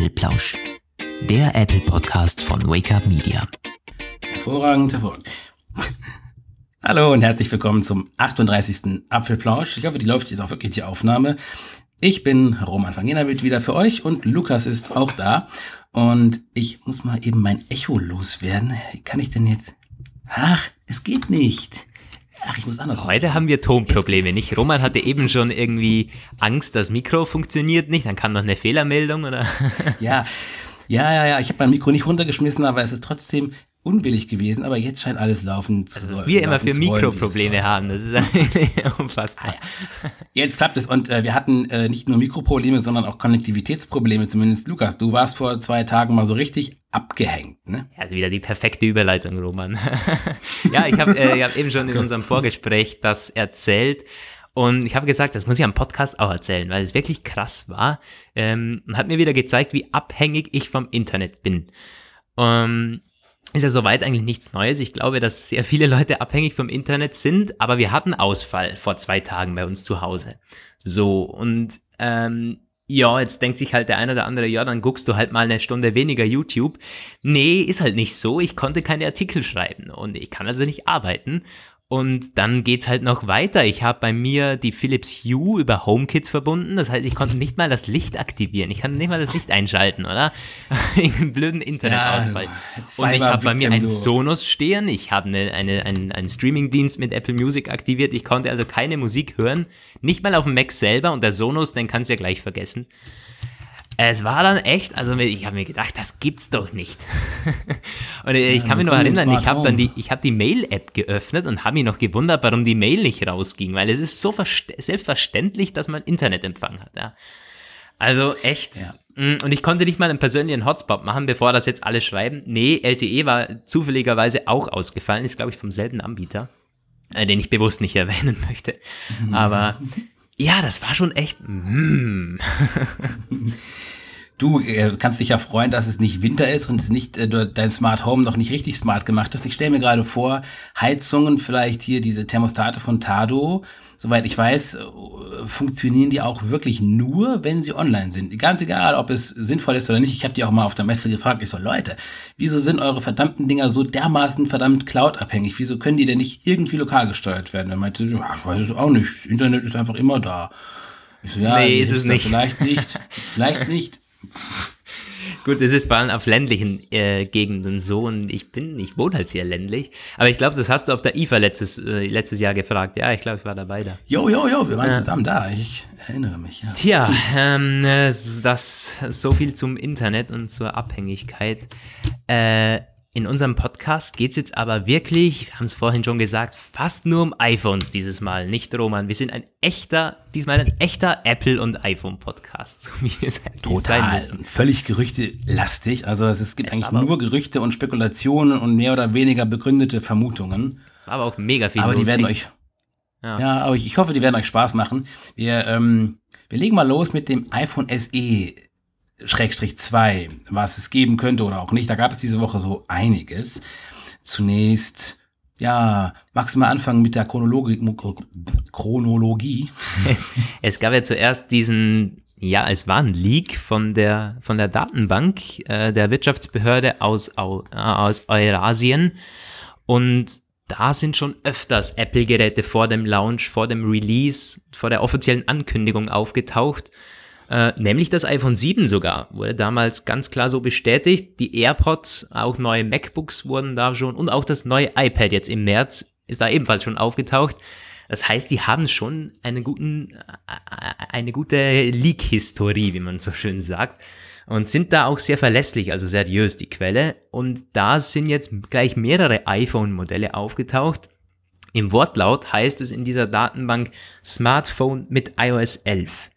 Apple-Plausch, der Apple-Podcast von Wake Up Media. Hervorragend, hervorragend. Hallo und herzlich willkommen zum 38. Apfelplausch. Ich hoffe, die läuft jetzt auch wirklich die Aufnahme. Ich bin Roman Fangenabit wieder für euch und Lukas ist auch da. Und ich muss mal eben mein Echo loswerden. Wie kann ich denn jetzt? Ach, es geht nicht. Ach, ich muss anders. Heute haben wir Tonprobleme, nicht? Roman hatte eben schon irgendwie Angst, das Mikro funktioniert nicht. Dann kam noch eine Fehlermeldung, oder? Ja, ja, ja, ja. Ich habe mein Mikro nicht runtergeschmissen, aber es ist trotzdem unbillig gewesen, aber jetzt scheint alles laufen zu also, Wir immer für Mikroprobleme haben, das ist unfassbar. Jetzt klappt es und äh, wir hatten äh, nicht nur Mikroprobleme, sondern auch Konnektivitätsprobleme, zumindest Lukas. Du warst vor zwei Tagen mal so richtig abgehängt, ne? Also wieder die perfekte Überleitung, Roman. ja, ich habe äh, hab eben schon in unserem Vorgespräch das erzählt. Und ich habe gesagt, das muss ich am Podcast auch erzählen, weil es wirklich krass war. Ähm, und hat mir wieder gezeigt, wie abhängig ich vom Internet bin. Ähm, ist ja soweit eigentlich nichts Neues. Ich glaube, dass sehr viele Leute abhängig vom Internet sind, aber wir hatten Ausfall vor zwei Tagen bei uns zu Hause. So, und ähm, ja, jetzt denkt sich halt der eine oder andere, ja, dann guckst du halt mal eine Stunde weniger YouTube. Nee, ist halt nicht so. Ich konnte keine Artikel schreiben und ich kann also nicht arbeiten. Und dann geht's halt noch weiter. Ich habe bei mir die Philips Hue über HomeKit verbunden. Das heißt, ich konnte nicht mal das Licht aktivieren. Ich kann nicht mal das Licht einschalten, oder? Einen blöden Internetausfall. Ja, und ich habe bei mir ein Sonos stehen. Ich habe eine, eine, einen, einen Streamingdienst mit Apple Music aktiviert. Ich konnte also keine Musik hören. Nicht mal auf dem Mac selber. Und der Sonos, den kannst du ja gleich vergessen. Es war dann echt, also ich habe mir gedacht, das gibt's doch nicht. und ich ja, kann mich noch erinnern, ich habe dann die, ich habe die Mail-App geöffnet und habe mich noch gewundert, warum die Mail nicht rausging, weil es ist so selbstverständlich, dass man Internetempfang hat. Ja. Also echt. Ja. Mm, und ich konnte nicht mal einen persönlichen Hotspot machen, bevor das jetzt alle schreiben. Nee, LTE war zufälligerweise auch ausgefallen, ist glaube ich vom selben Anbieter, äh, den ich bewusst nicht erwähnen möchte. Aber ja, das war schon echt. Mm. Du äh, kannst dich ja freuen, dass es nicht Winter ist und nicht äh, dein Smart Home noch nicht richtig smart gemacht ist. Ich stelle mir gerade vor, Heizungen, vielleicht hier diese Thermostate von Tado, soweit ich weiß, äh, funktionieren die auch wirklich nur, wenn sie online sind. Ganz egal, ob es sinnvoll ist oder nicht. Ich habe die auch mal auf der Messe gefragt. Ich so, Leute, wieso sind eure verdammten Dinger so dermaßen verdammt cloud-abhängig? Wieso können die denn nicht irgendwie lokal gesteuert werden? Er meinte, ja, ich weiß es auch nicht. Das Internet ist einfach immer da. Ich so, ja, nee, ist es nicht. Vielleicht nicht. vielleicht nicht. Gut, es ist vor allem auf ländlichen äh, Gegenden so und ich bin, ich wohne halt sehr ländlich. Aber ich glaube, das hast du auf der IFA letztes, äh, letztes Jahr gefragt. Ja, ich glaube, ich war dabei da. Jo, jo, jo, wir waren ja. zusammen da. Ich erinnere mich. Ja. Tja, ähm, das so viel zum Internet und zur Abhängigkeit. Äh, in unserem Podcast geht es jetzt aber wirklich, wir haben es vorhin schon gesagt, fast nur um iPhones dieses Mal, nicht Roman. Wir sind ein echter, diesmal ein echter Apple- und iPhone-Podcast, so wie wir es Total, sein müssen. völlig gerüchtelastig. Also es, gibt es eigentlich nur Gerüchte und Spekulationen und mehr oder weniger begründete Vermutungen. Es war aber auch mega viel Aber die werden euch, ja. ja, aber ich, ich hoffe, die werden euch Spaß machen. Wir, ähm, wir legen mal los mit dem iPhone SE Schrägstrich 2, was es geben könnte oder auch nicht. Da gab es diese Woche so einiges. Zunächst, ja, magst du mal anfangen mit der Chronologie? Chronologie? es gab ja zuerst diesen, ja, es war ein Leak von der, von der Datenbank äh, der Wirtschaftsbehörde aus, aus Eurasien und da sind schon öfters Apple-Geräte vor dem Launch, vor dem Release, vor der offiziellen Ankündigung aufgetaucht. Äh, nämlich das iPhone 7 sogar, wurde damals ganz klar so bestätigt. Die AirPods, auch neue MacBooks wurden da schon und auch das neue iPad jetzt im März ist da ebenfalls schon aufgetaucht. Das heißt, die haben schon einen guten, äh, eine gute Leak-Historie, wie man so schön sagt. Und sind da auch sehr verlässlich, also seriös, die Quelle. Und da sind jetzt gleich mehrere iPhone-Modelle aufgetaucht. Im Wortlaut heißt es in dieser Datenbank Smartphone mit iOS 11.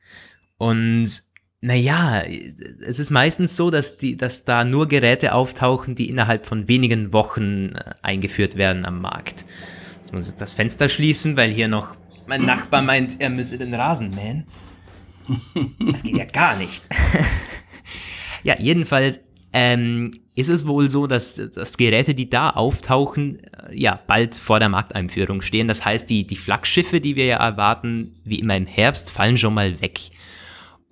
Und naja, es ist meistens so, dass, die, dass da nur Geräte auftauchen, die innerhalb von wenigen Wochen äh, eingeführt werden am Markt. Jetzt muss ich das Fenster schließen, weil hier noch mein Nachbar meint, er müsse den Rasen mähen. Das geht ja gar nicht. ja, jedenfalls ähm, ist es wohl so, dass, dass Geräte, die da auftauchen, äh, ja, bald vor der Markteinführung stehen. Das heißt, die, die Flaggschiffe, die wir ja erwarten, wie immer im Herbst, fallen schon mal weg.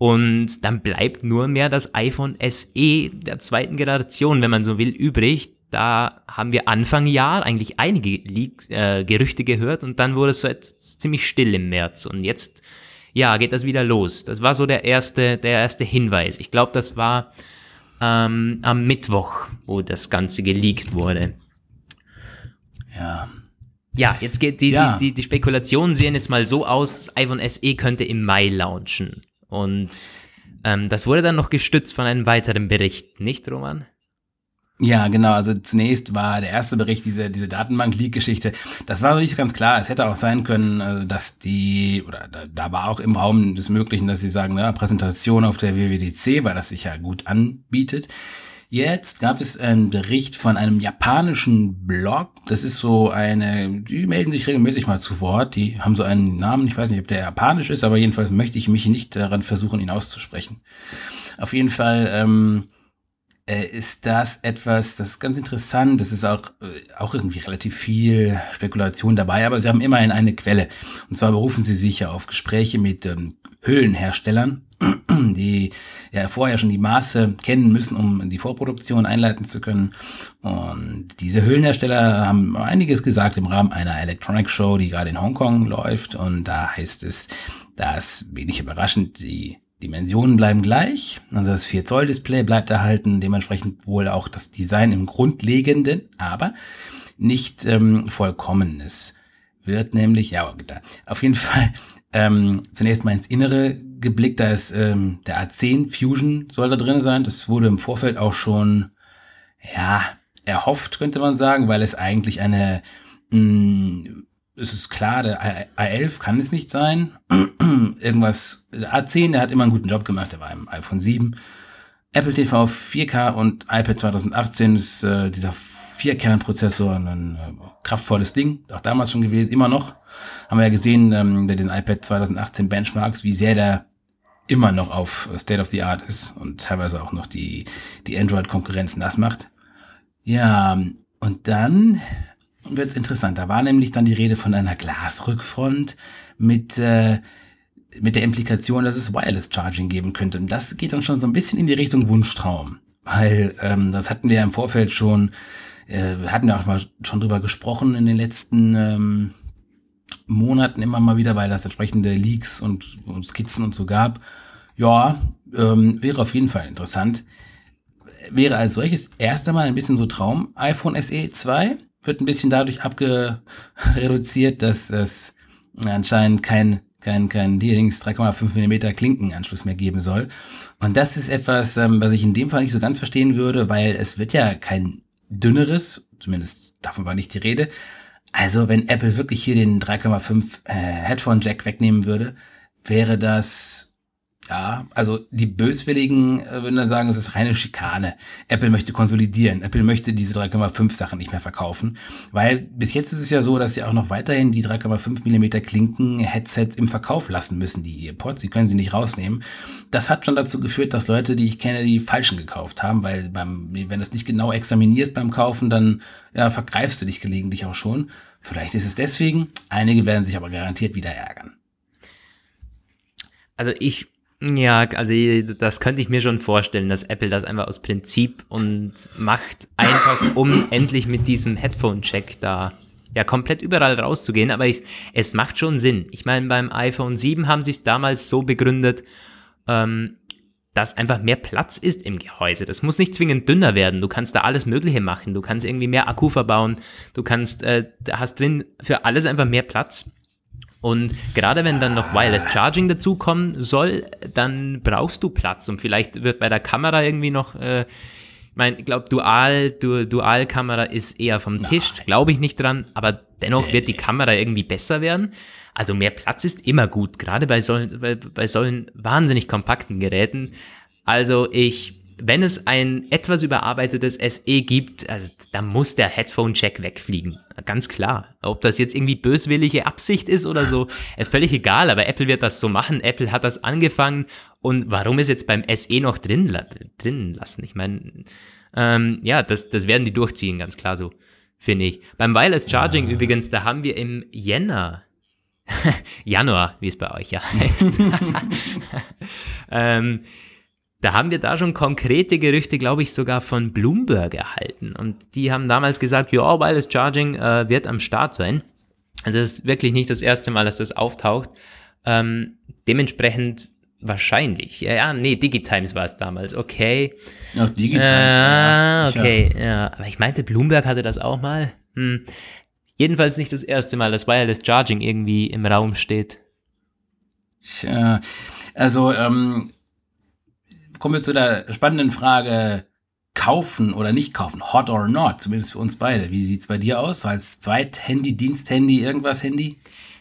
Und dann bleibt nur mehr das iPhone SE der zweiten Generation, wenn man so will, übrig. Da haben wir Anfang Jahr eigentlich einige Leak, äh, Gerüchte gehört und dann wurde es so ziemlich still im März. Und jetzt, ja, geht das wieder los. Das war so der erste, der erste Hinweis. Ich glaube, das war ähm, am Mittwoch, wo das Ganze geleakt wurde. Ja. Ja, jetzt geht die, ja. die, die, die Spekulationen sehen jetzt mal so aus, das iPhone SE könnte im Mai launchen. Und ähm, das wurde dann noch gestützt von einem weiteren Bericht, nicht, Roman? Ja, genau. Also zunächst war der erste Bericht diese, diese Datenbank-Leak-Geschichte. Das war nicht ganz klar. Es hätte auch sein können, äh, dass die, oder da, da war auch im Raum des Möglichen, dass sie sagen, na, Präsentation auf der WWDC, weil das sich ja gut anbietet. Jetzt gab es einen Bericht von einem japanischen Blog. Das ist so eine, die melden sich regelmäßig mal zu Wort. Die haben so einen Namen. Ich weiß nicht, ob der japanisch ist, aber jedenfalls möchte ich mich nicht daran versuchen, ihn auszusprechen. Auf jeden Fall, ähm, äh, ist das etwas, das ist ganz interessant. Das ist auch, äh, auch irgendwie relativ viel Spekulation dabei, aber sie haben immerhin eine Quelle. Und zwar berufen sie sich ja auf Gespräche mit ähm, Höhlenherstellern, die ja vorher schon die Maße kennen müssen, um die Vorproduktion einleiten zu können. Und diese Höhlenhersteller haben einiges gesagt im Rahmen einer Electronic Show, die gerade in Hongkong läuft. Und da heißt es, dass wenig überraschend die Dimensionen bleiben gleich, also das 4 Zoll Display bleibt erhalten, dementsprechend wohl auch das Design im Grundlegenden, aber nicht ähm, vollkommen. Es wird nämlich, ja, auf jeden Fall ähm, zunächst mal ins Innere geblickt, da ist ähm, der A10 Fusion soll da drin sein. Das wurde im Vorfeld auch schon, ja, erhofft, könnte man sagen, weil es eigentlich eine mh, mm, es ist klar, der A11 kann es nicht sein. Irgendwas, der A10, der hat immer einen guten Job gemacht, der war im iPhone 7. Apple TV 4K und iPad 2018 ist äh, dieser Vierkernprozessor ein äh, kraftvolles Ding, auch damals schon gewesen, immer noch. Haben wir ja gesehen ähm, bei den iPad 2018 Benchmarks, wie sehr der immer noch auf State of the Art ist und teilweise auch noch die, die Android-Konkurrenz nass macht. Ja, und dann wird's interessant. Da war nämlich dann die Rede von einer Glasrückfront mit, äh, mit der Implikation, dass es Wireless Charging geben könnte. Und das geht dann schon so ein bisschen in die Richtung Wunschtraum. Weil ähm, das hatten wir ja im Vorfeld schon, äh, hatten wir auch mal schon drüber gesprochen in den letzten ähm, Monaten immer mal wieder, weil das entsprechende Leaks und, und Skizzen und so gab. Ja, ähm, wäre auf jeden Fall interessant. Wäre als solches erst einmal ein bisschen so Traum iPhone SE 2 wird ein bisschen dadurch abgereduziert, dass es anscheinend kein kein, kein Dealings 3,5 Millimeter Klinkenanschluss mehr geben soll. Und das ist etwas, ähm, was ich in dem Fall nicht so ganz verstehen würde, weil es wird ja kein dünneres, zumindest davon war nicht die Rede. Also wenn Apple wirklich hier den 3,5 äh, Headphone Jack wegnehmen würde, wäre das ja, also die Böswilligen äh, würden dann sagen, es ist reine Schikane. Apple möchte konsolidieren. Apple möchte diese 3,5 Sachen nicht mehr verkaufen. Weil bis jetzt ist es ja so, dass sie auch noch weiterhin die 3,5 Millimeter Klinken Headsets im Verkauf lassen müssen, die Earpods. Sie können sie nicht rausnehmen. Das hat schon dazu geführt, dass Leute, die ich kenne, die falschen gekauft haben, weil beim, wenn du es nicht genau examinierst beim Kaufen, dann ja, vergreifst du dich gelegentlich auch schon. Vielleicht ist es deswegen. Einige werden sich aber garantiert wieder ärgern. Also ich ja, also das könnte ich mir schon vorstellen, dass Apple das einfach aus Prinzip und macht einfach, um endlich mit diesem Headphone-Check da ja komplett überall rauszugehen. Aber ich, es macht schon Sinn. Ich meine, beim iPhone 7 haben sie es damals so begründet, ähm, dass einfach mehr Platz ist im Gehäuse. Das muss nicht zwingend dünner werden. Du kannst da alles Mögliche machen. Du kannst irgendwie mehr Akku verbauen. Du kannst, äh, hast drin für alles einfach mehr Platz. Und gerade wenn dann noch Wireless Charging dazukommen soll, dann brauchst du Platz. Und vielleicht wird bei der Kamera irgendwie noch, äh, ich meine, ich glaube, Dual, du, Dual-Kamera ist eher vom Tisch, glaube ich nicht dran, aber dennoch wird die Kamera irgendwie besser werden. Also mehr Platz ist immer gut, gerade bei solchen, bei, bei solchen wahnsinnig kompakten Geräten. Also ich wenn es ein etwas überarbeitetes SE gibt, also, dann muss der Headphone-Check wegfliegen. Ganz klar. Ob das jetzt irgendwie böswillige Absicht ist oder so, ist völlig egal, aber Apple wird das so machen. Apple hat das angefangen und warum ist jetzt beim SE noch drin, drin lassen? Ich meine, ähm, ja, das, das werden die durchziehen, ganz klar so, finde ich. Beim Wireless Charging ja. übrigens, da haben wir im Jänner Januar, wie es bei euch ja heißt. ähm, da haben wir da schon konkrete Gerüchte, glaube ich, sogar von Bloomberg erhalten. Und die haben damals gesagt, ja, Wireless Charging äh, wird am Start sein. Also es ist wirklich nicht das erste Mal, dass das auftaucht. Ähm, dementsprechend wahrscheinlich. Ja, ja, nee, Digitimes war es damals, okay. Ach, Digitimes. Ah, okay, ja. Aber ich meinte, Bloomberg hatte das auch mal. Hm. Jedenfalls nicht das erste Mal, dass Wireless Charging irgendwie im Raum steht. Tja, also ähm, kommen wir zu der spannenden Frage, kaufen oder nicht kaufen, hot or not, zumindest für uns beide. Wie sieht's bei dir aus? Als Zweit-Handy, Diensthandy, irgendwas Handy?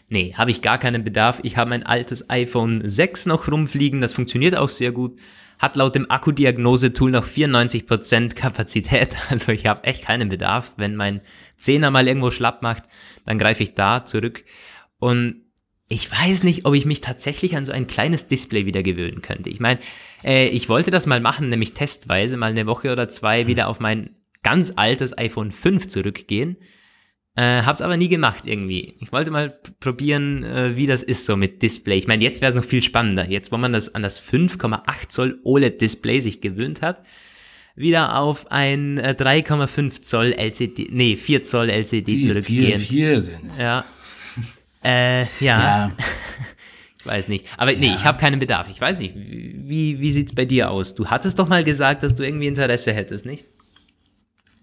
Nee, habe ich gar keinen Bedarf. Ich habe mein altes iPhone 6 noch rumfliegen, das funktioniert auch sehr gut. Hat laut dem Akkudiagnose-Tool noch 94% Kapazität, also ich habe echt keinen Bedarf. Wenn mein Zehner mal irgendwo schlapp macht, dann greife ich da zurück. Und ich weiß nicht, ob ich mich tatsächlich an so ein kleines Display wieder gewöhnen könnte. Ich meine, äh, ich wollte das mal machen, nämlich testweise mal eine Woche oder zwei wieder auf mein ganz altes iPhone 5 zurückgehen. Äh, hab's aber nie gemacht irgendwie. Ich wollte mal probieren, äh, wie das ist so mit Display. Ich meine, jetzt wäre es noch viel spannender. Jetzt, wo man das an das 5,8 Zoll OLED-Display sich gewöhnt hat, wieder auf ein äh, 3,5 Zoll LCD, nee, 4 Zoll LCD Vier, zurückgehen. vier, vier sind's. Ja. Äh, ja. Ja. Ich weiß nicht. Aber nee, ich habe keinen Bedarf. Ich weiß nicht. Wie, wie sieht's bei dir aus? Du hattest doch mal gesagt, dass du irgendwie Interesse hättest, nicht?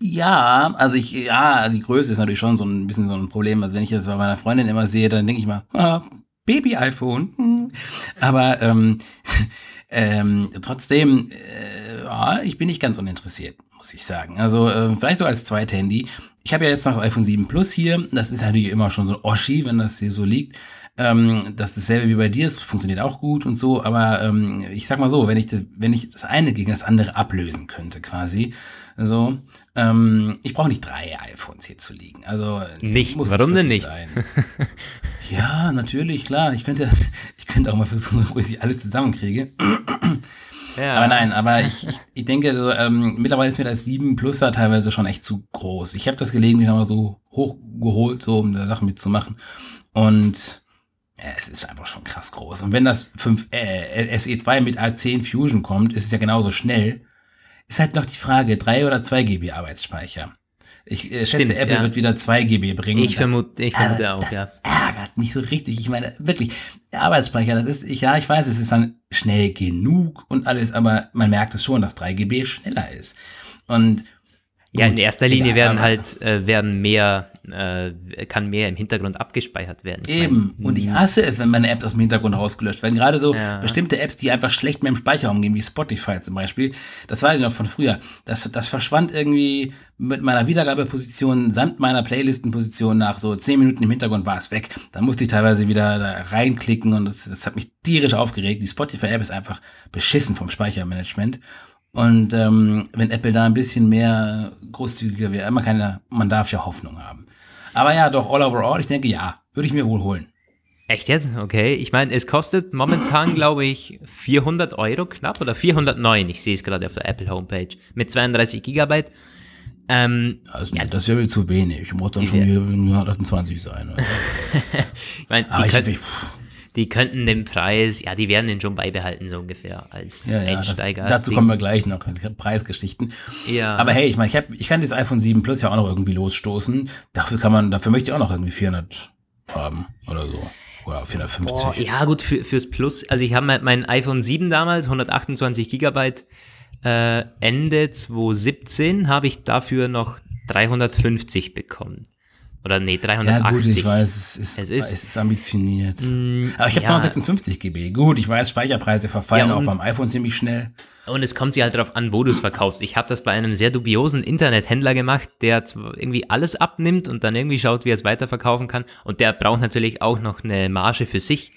Ja, also ich, ja, die Größe ist natürlich schon so ein bisschen so ein Problem. Also wenn ich das bei meiner Freundin immer sehe, dann denke ich mal, ah, Baby-iPhone. Aber ähm, ähm, trotzdem, äh, ja, ich bin nicht ganz uninteressiert, muss ich sagen. Also äh, vielleicht so als Zweithandy. Ich habe ja jetzt noch das iPhone 7 Plus hier. Das ist natürlich immer schon so ein Oschi, wenn das hier so liegt. Ähm, das ist dasselbe wie bei dir, es funktioniert auch gut und so, aber ähm, ich sag mal so, wenn ich das, wenn ich das eine gegen das andere ablösen könnte, quasi, so, ähm, ich brauche nicht drei iPhones hier zu liegen. Also Nicht? muss Warum denn nicht? Sein. ja, natürlich, klar. Ich könnte, ich könnte auch mal versuchen, dass ich alle zusammenkriege. Aber nein, aber ich, ich, ich denke, so, ähm, mittlerweile ist mir das 7 Pluser teilweise schon echt zu groß. Ich habe das gelegentlich nochmal so hochgeholt, so um da Sachen mitzumachen. Und ja, es ist einfach schon krass groß. Und wenn das 5, äh, SE2 mit A10 Fusion kommt, ist es ja genauso schnell. Ist halt noch die Frage, 3 oder 2 GB Arbeitsspeicher. Ich äh, schätze, Stimmt, Apple ja. wird wieder 2 GB bringen. Ich vermute- ich vermute äh, auch, das ja. ärgert mich so richtig. Ich meine, wirklich, der Arbeitsspeicher, das ist, ich, ja, ich weiß, es ist dann schnell genug und alles, aber man merkt es schon, dass 3 GB schneller ist. Und Ja, in erster Linie werden halt, äh, werden mehr, äh, kann mehr im Hintergrund abgespeichert werden. Ich Eben. Und ich hasse es, wenn meine Apps aus dem Hintergrund rausgelöscht werden. Gerade so Ja. bestimmte Apps, die einfach schlecht mit dem Speicher umgehen, wie Spotify zum Beispiel. Das weiß ich noch von früher. Das, das verschwand irgendwie mit meiner Wiedergabeposition samt meiner Playlistenposition nach so zehn Minuten im Hintergrund war es weg. Dann musste ich teilweise wieder da reinklicken und das, das hat mich tierisch aufgeregt. Die Spotify-App ist einfach beschissen vom Speichermanagement. Und ähm, wenn Apple da ein bisschen mehr großzügiger wäre, man kann ja, man darf ja Hoffnung haben. Aber ja, doch, all overall, ich denke, ja, würde ich mir wohl holen. Echt jetzt? Okay. Ich meine, es kostet momentan, glaube ich, 400 Euro knapp oder 409. Ich sehe es gerade auf der Apple Homepage mit 32 Gigabyte. Ähm, Also, das wäre mir zu wenig. Muss dann schon Ja. hier 128 sein. Ich meine, Aber ich, könnt, ich, die könnten den Preis, ja, die werden den schon beibehalten, so ungefähr, als ja, ja, das, Einsteiger. dazu kommen wir gleich noch. Preisgeschichten. Ja. Aber hey, ich meine, ich, hab, ich kann das iPhone 7 Plus ja auch noch irgendwie losstoßen. Dafür kann man, dafür möchte ich auch noch irgendwie 400 haben oder so. Oder 450. Oh, ja, gut, für, fürs Plus. Also ich habe mein, mein iPhone 7 damals, 128 Gigabyte, äh, Ende 2017 habe ich dafür noch 350 bekommen. Oder nee, Ja 380. gut, ich weiß, es ist, Es es ist- Mm, ist, ambitioniert. Aber ich habe ja. 256 GB. Gut, ich weiß, Speicherpreise verfallen Ja, auch beim iPhone ziemlich schnell. Und es kommt sich halt darauf an, wo du es verkaufst. Ich habe das bei einem sehr dubiosen Internethändler gemacht, der irgendwie alles abnimmt und dann irgendwie schaut, wie er es weiterverkaufen kann. Und der braucht natürlich auch noch eine Marge für sich.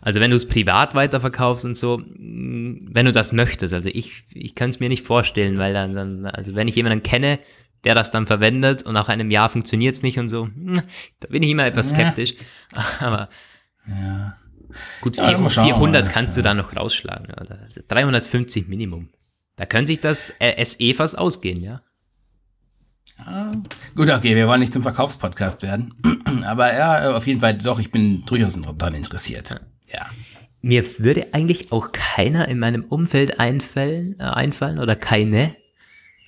Also wenn du es privat weiterverkaufst und so, mh, wenn du das möchtest. Also ich, ich kann es mir nicht vorstellen, weil dann, dann, also wenn ich jemanden kenne, der das dann verwendet und nach einem Jahr funktioniert es nicht und so, mh, da bin ich immer etwas skeptisch. Aber gut, Ja, mal schauen, 400 aber- kannst du da noch rausschlagen. Oder? Also 350 Minimum. Da können sich das SE fast ausgehen, ja. Gut, okay, wir wollen nicht zum Verkaufspodcast werden. Aber ja, auf jeden Fall doch, ich bin durchaus daran interessiert. Ja. Mir würde eigentlich auch keiner in meinem Umfeld einfallen, äh, einfallen oder keine.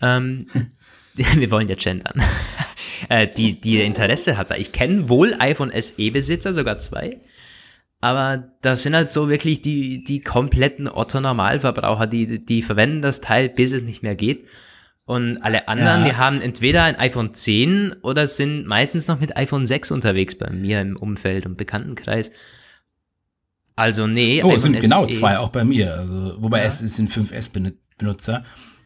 Ähm, wir wollen ja gendern. äh, die, die Interesse hat. Ich kenne wohl iPhone SE-Besitzer, sogar zwei. Aber das sind halt so wirklich die, die kompletten Otto-Normalverbraucher, die, die verwenden das Teil, bis es nicht mehr geht. Und alle anderen, ja. die haben entweder ein iPhone 10 oder sind meistens noch mit iPhone 6 unterwegs bei mir im Umfeld und Bekanntenkreis. Also nee. Oh, es sind genau zwei auch bei mir. Also, wobei ja. es sind 5S-Benutzer.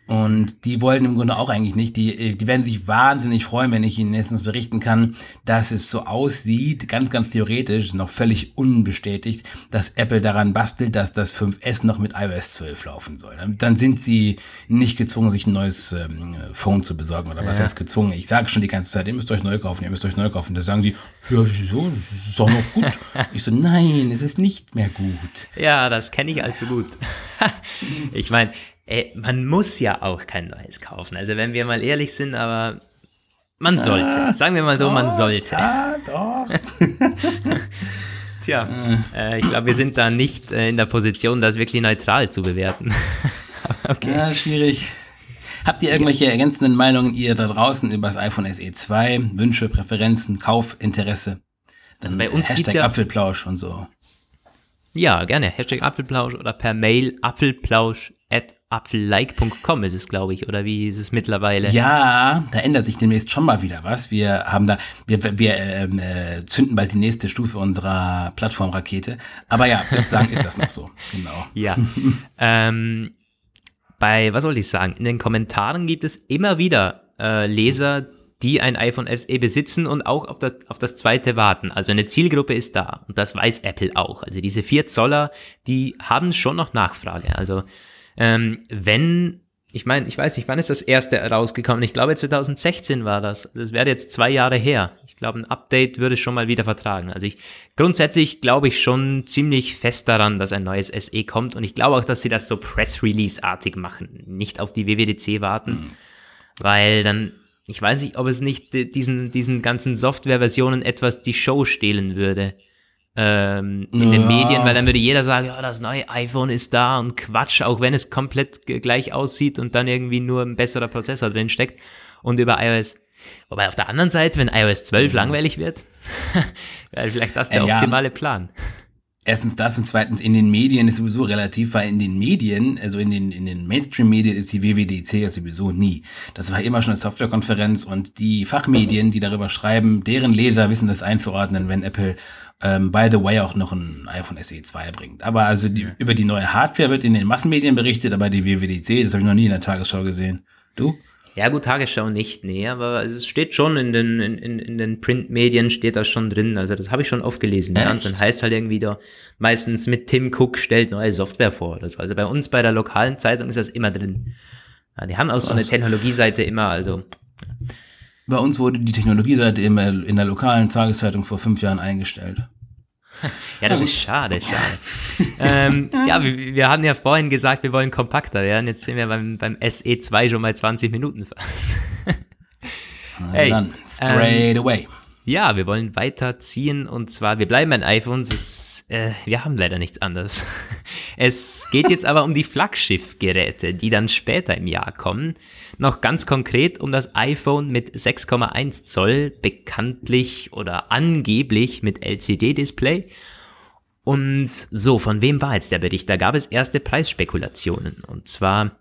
Und die wollten im Grunde auch eigentlich nicht. Die, die werden sich wahnsinnig freuen, wenn ich ihnen erstens berichten kann, dass es so aussieht, ganz, ganz theoretisch, noch völlig unbestätigt, dass Apple daran bastelt, dass das 5S noch mit iOS 12 laufen soll. Dann sind sie nicht gezwungen, sich ein neues ähm, Phone zu besorgen oder was ja. heißt gezwungen. Ich sage schon die ganze Zeit, ihr müsst euch neu kaufen, ihr müsst euch neu kaufen. Da sagen sie, ja, wieso? Das ist doch noch gut. ich so, nein, es ist nicht mehr gut. Ja, das kenne ich allzu gut. ich meine, ey, man muss ja auch kein neues kaufen. Also wenn wir mal ehrlich sind, aber man sollte. Ah, Sagen wir mal so, doch, man sollte. Ah, doch. Tja, äh, ich glaube, wir sind da nicht äh, in der Position, das wirklich neutral zu bewerten. okay. Ja, schwierig. Habt ihr irgendwelche ergänzenden Meinungen ihr da draußen über das iPhone SE 2? Wünsche, Präferenzen, Kaufinteresse? Dann also bei uns Hashtag ja, Apfelplausch und so. Ja, gerne. Hashtag Apfelplausch oder per Mail apfelplausch at apfellike.com ist es, glaube ich, oder wie ist es mittlerweile? Ja, da ändert sich demnächst schon mal wieder was. Wir haben da, wir, wir ähm, äh, zünden bald die nächste Stufe unserer Plattformrakete. Aber ja, bislang ist das noch so, genau. Ja. ähm, bei, was soll ich sagen, in den Kommentaren gibt es immer wieder äh, Leser, die ein iPhone SE besitzen und auch auf das, auf das zweite warten. Also eine Zielgruppe ist da und das weiß Apple auch. Also diese vier Zoller, die haben schon noch Nachfrage. Also ähm, wenn, ich meine, ich weiß nicht, wann ist das erste rausgekommen? Ich glaube 2016 war das. Das wäre jetzt zwei Jahre her. Ich glaube, ein Update würde schon mal wieder vertragen. Also ich, grundsätzlich glaube ich schon ziemlich fest daran, dass ein neues SE kommt und ich glaube auch, dass sie das so Press-Release-artig machen. Nicht auf die WWDC warten, mhm. weil dann ich weiß nicht, ob es nicht diesen, diesen ganzen Software-Versionen etwas die Show stehlen würde ähm, in ja. den Medien, weil dann würde jeder sagen, ja, das neue iPhone ist da und Quatsch, auch wenn es komplett gleich aussieht und dann irgendwie nur ein besserer Prozessor drin steckt und über iOS. Wobei auf der anderen Seite, wenn iOS 12 ja. langweilig wird, wäre vielleicht das der äh, optimale Plan. Erstens das und zweitens in den Medien ist sowieso relativ, weil in den Medien, also in den, in den Mainstream-Medien ist die WWDC ja sowieso nie. Das war immer schon eine Softwarekonferenz und die Fachmedien, die darüber schreiben, deren Leser wissen das einzuordnen, wenn Apple ähm, by the way auch noch ein iPhone SE 2 bringt. Aber also die, über die neue Hardware wird in den Massenmedien berichtet, aber die WWDC, das habe ich noch nie in der Tagesschau gesehen. Du? Ja, gut, Tagesschau nicht, nee, aber es steht schon in den, in, in den Printmedien steht das schon drin. Also das habe ich schon oft gelesen. Ja, und dann heißt halt irgendwie da meistens mit Tim Cook stellt neue Software vor so. Also bei uns bei der lokalen Zeitung ist das immer drin. Ja, die haben auch so eine Technologieseite immer, also. Bei uns wurde die Technologieseite immer in der lokalen Tageszeitung vor fünf Jahren eingestellt. Ja, das ist schade, schade. ähm, ja, wir, wir hatten ja vorhin gesagt, wir wollen kompakter werden. Jetzt sind wir beim, beim SE2 schon mal 20 Minuten fast. hey, dann, straight ähm, away. Ja, wir wollen weiterziehen und zwar, wir bleiben bei iPhones, es, äh, wir haben leider nichts anderes. Es geht jetzt aber um die Flaggschiffgeräte, die dann später im Jahr kommen. Noch ganz konkret um das iPhone mit 6,1 Zoll, bekanntlich oder angeblich mit LCD-Display. Und so, von wem war jetzt der Bericht? Da gab es erste Preisspekulationen. Und zwar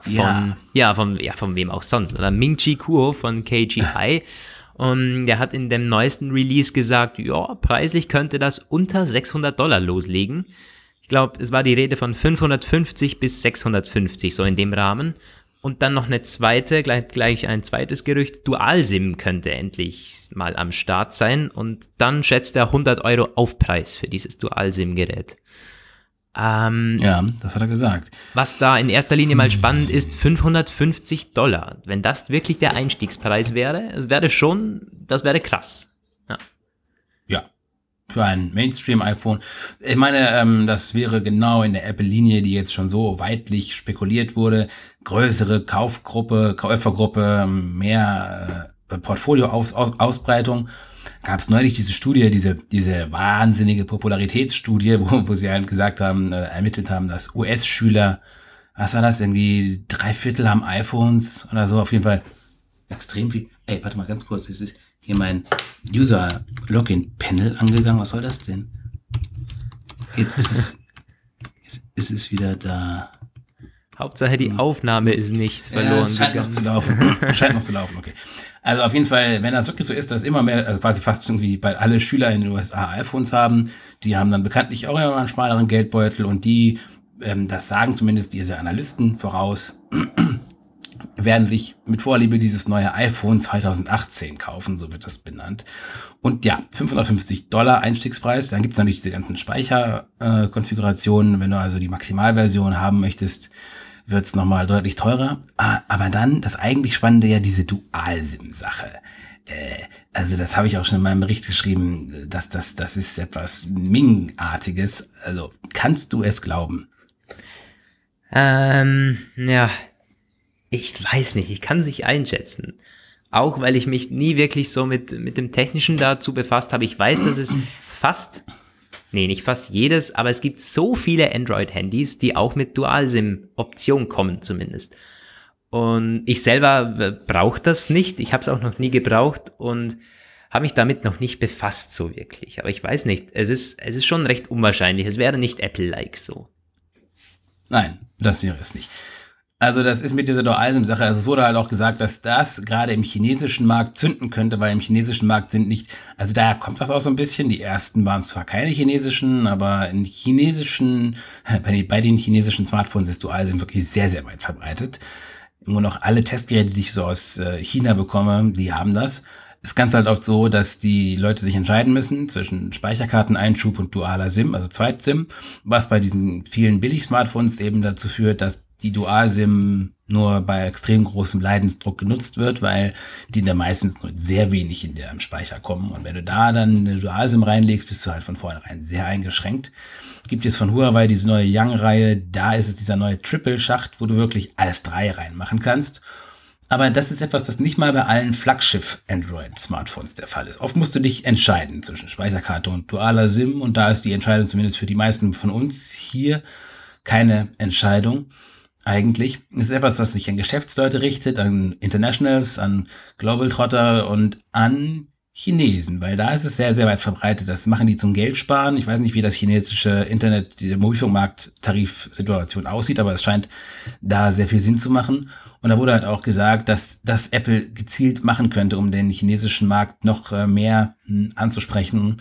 von, ja, ja von, ja, von wem auch sonst. Oder Ming Chi Kuo von KGI. Und der hat in dem neuesten Release gesagt, ja, preislich könnte das unter 600 Dollar loslegen. Ich glaube, es war die Rede von 550 bis 650, so in dem Rahmen. Und dann noch eine zweite, gleich, gleich ein zweites Gerücht, Dual-SIM könnte endlich mal am Start sein. Und dann schätzt er 100 Euro Aufpreis für dieses Dual-SIM-Gerät. Ähm, ja, das hat er gesagt. Was da in erster Linie mal spannend ist, 550 Dollar. Wenn das wirklich der Einstiegspreis wäre, es wäre schon, das wäre krass. Für ein Mainstream-iPhone. Ich meine, ähm, das wäre genau in der Apple-Linie, die jetzt schon so weitlich spekuliert wurde. Größere Kaufgruppe, Käufergruppe, mehr äh, Portfolio-Ausbreitung. Gab es neulich diese Studie, diese, diese wahnsinnige Popularitätsstudie, wo, wo sie halt gesagt haben, äh, ermittelt haben, dass US-Schüler, was war das, irgendwie drei Viertel haben iPhones oder so, auf jeden Fall extrem viel. Ey, warte mal ganz kurz, das ist hier mein User-Login-Panel angegangen. Was soll das denn? Jetzt ist es, jetzt ist es wieder da. Hauptsache die Aufnahme ist nicht verloren. Ja, es scheint noch zu laufen. scheint noch zu laufen, okay. Also auf jeden Fall, wenn das wirklich so ist, dass immer mehr, also quasi fast irgendwie, weil alle Schüler in den USA iPhones haben, die haben dann bekanntlich auch immer einen schmaleren Geldbeutel und die, ähm, das sagen zumindest diese Analysten voraus, werden sich mit Vorliebe dieses neue iPhone 2018 kaufen, so wird das benannt. Und ja, 550 Dollar Einstiegspreis. Dann gibt's natürlich diese ganzen Speicherkonfigurationen. Äh, Wenn du also die Maximalversion haben möchtest, wird's nochmal deutlich teurer. Ah, aber dann das eigentlich Spannende ja diese Dual-SIM-Sache. Äh, also das habe ich auch schon in meinem Bericht geschrieben, dass das, das ist etwas Ming-artiges. Also kannst du es glauben? Ähm, ja, ich weiß nicht, ich kann es nicht einschätzen. Auch weil ich mich nie wirklich so mit, mit dem Technischen dazu befasst habe. Ich weiß, dass es fast, nee, nicht fast jedes, aber es gibt so viele Android-Handys, die auch mit Dual-SIM-Option kommen zumindest. Und ich selber brauche das nicht. Ich habe es auch noch nie gebraucht und habe mich damit noch nicht befasst so wirklich. Aber ich weiß nicht, es ist, es ist schon recht unwahrscheinlich. Es wäre nicht Apple-like so. Nein, das wäre es nicht. Also das ist mit dieser Dual-SIM-Sache, also es wurde halt auch gesagt, dass das gerade im chinesischen Markt zünden könnte, weil im chinesischen Markt sind nicht, also daher kommt das auch so ein bisschen, die ersten waren zwar keine chinesischen, aber in chinesischen, bei, den chinesischen Smartphones ist Dual-SIM wirklich sehr, sehr weit verbreitet. Nur noch alle Testgeräte, die ich so aus äh, China bekomme, die haben das. Es kann halt oft so, dass die Leute sich entscheiden müssen zwischen Speicherkarteneinschub und dualer SIM, also Zweit-SIM, was bei diesen vielen Billig-Smartphones eben dazu führt, dass die Dual-SIM nur bei extrem großem Leidensdruck genutzt wird, weil die da meistens nur sehr wenig in der Speicher kommen. Und wenn du da dann eine Dual-SIM reinlegst, bist du halt von vornherein sehr eingeschränkt. Gibt es von Huawei diese neue Young-Reihe, da ist es dieser neue Triple-Schacht, wo du wirklich alles drei reinmachen kannst. Aber das ist etwas, das nicht mal bei allen Flaggschiff-Android-Smartphones der Fall ist. Oft musst du dich entscheiden zwischen Speicherkarte und dualer SIM und da ist die Entscheidung zumindest für die meisten von uns hier keine Entscheidung eigentlich. Es ist etwas, was sich an Geschäftsleute richtet, an Internationals, an Global Trotter und an Chinesen, weil da ist es sehr, sehr weit verbreitet. Das machen die zum Geld sparen. Ich weiß nicht, wie das chinesische Internet, diese Mobilfunkmarkt-Tarifsituation aussieht, aber es scheint da sehr viel Sinn zu machen. Und da wurde halt auch gesagt, dass das Apple gezielt machen könnte, um den chinesischen Markt noch äh, mehr hm, anzusprechen.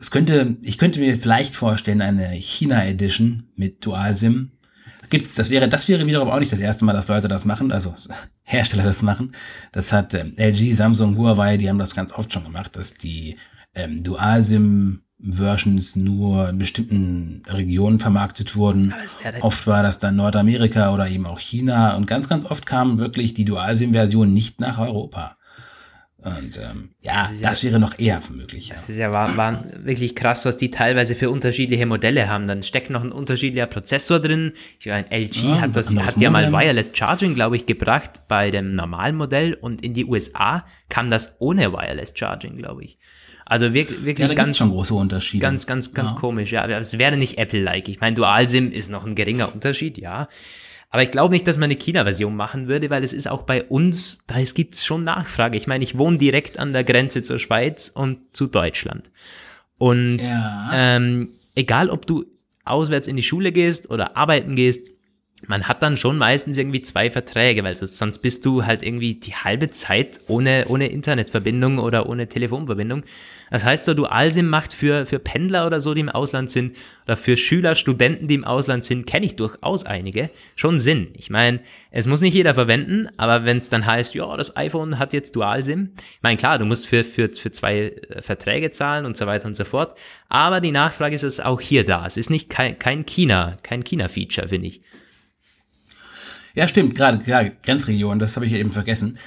Es könnte, ich könnte mir vielleicht vorstellen, eine China Edition mit Dual SIM, gibt's. Das wäre, das wäre wiederum auch nicht das erste Mal, dass Leute das machen, also Hersteller das machen. Das hat ähm, LG, Samsung, Huawei, die haben das ganz oft schon gemacht, dass die ähm, Dual-SIM Versions nur in bestimmten Regionen vermarktet wurden. Oft war das dann Nordamerika oder eben auch China und ganz, ganz oft kam wirklich die Dual-SIM-Version nicht nach Europa. Und ähm, ja, das, das ja, wäre noch eher möglich. Ja. Das ist ja war, war wirklich krass, was die teilweise für unterschiedliche Modelle haben. Dann steckt noch ein unterschiedlicher Prozessor drin. Ich meine, LG ja, hat das hat ja mal Wireless Charging, glaube ich, gebracht bei dem normalen Modell und in die USA kam das ohne Wireless Charging, glaube ich. Also wirklich, wirklich ja, ganz schon große Unterschiede. Ganz, ganz, ganz ja. komisch. Ja, es wäre nicht Apple-like. Ich meine, Dual-SIM ist noch ein geringer Unterschied, ja. Aber ich glaube nicht, dass man eine China-Version machen würde, weil es ist auch bei uns, da es gibt schon Nachfrage. Ich meine, ich wohne direkt an der Grenze zur Schweiz und zu Deutschland. Und ja. ähm, egal, ob du auswärts in die Schule gehst oder arbeiten gehst, man hat dann schon meistens irgendwie zwei Verträge, weil sonst bist du halt irgendwie die halbe Zeit ohne, ohne Internetverbindung oder ohne Telefonverbindung. Das heißt so, Dualsim macht für, für Pendler oder so, die im Ausland sind, oder für Schüler, Studenten, die im Ausland sind, kenne ich durchaus einige, schon Sinn. Ich meine, es muss nicht jeder verwenden, aber wenn es dann heißt, ja, das iPhone hat jetzt Dualsim, ich meine, klar, du musst für, für, für zwei äh, Verträge zahlen und so weiter und so fort, aber die Nachfrage ist es auch hier da. Es ist nicht kein, kein China, kein China-Feature, finde ich. Ja, stimmt, gerade, ja, Grenzregion, das habe ich ja eben vergessen.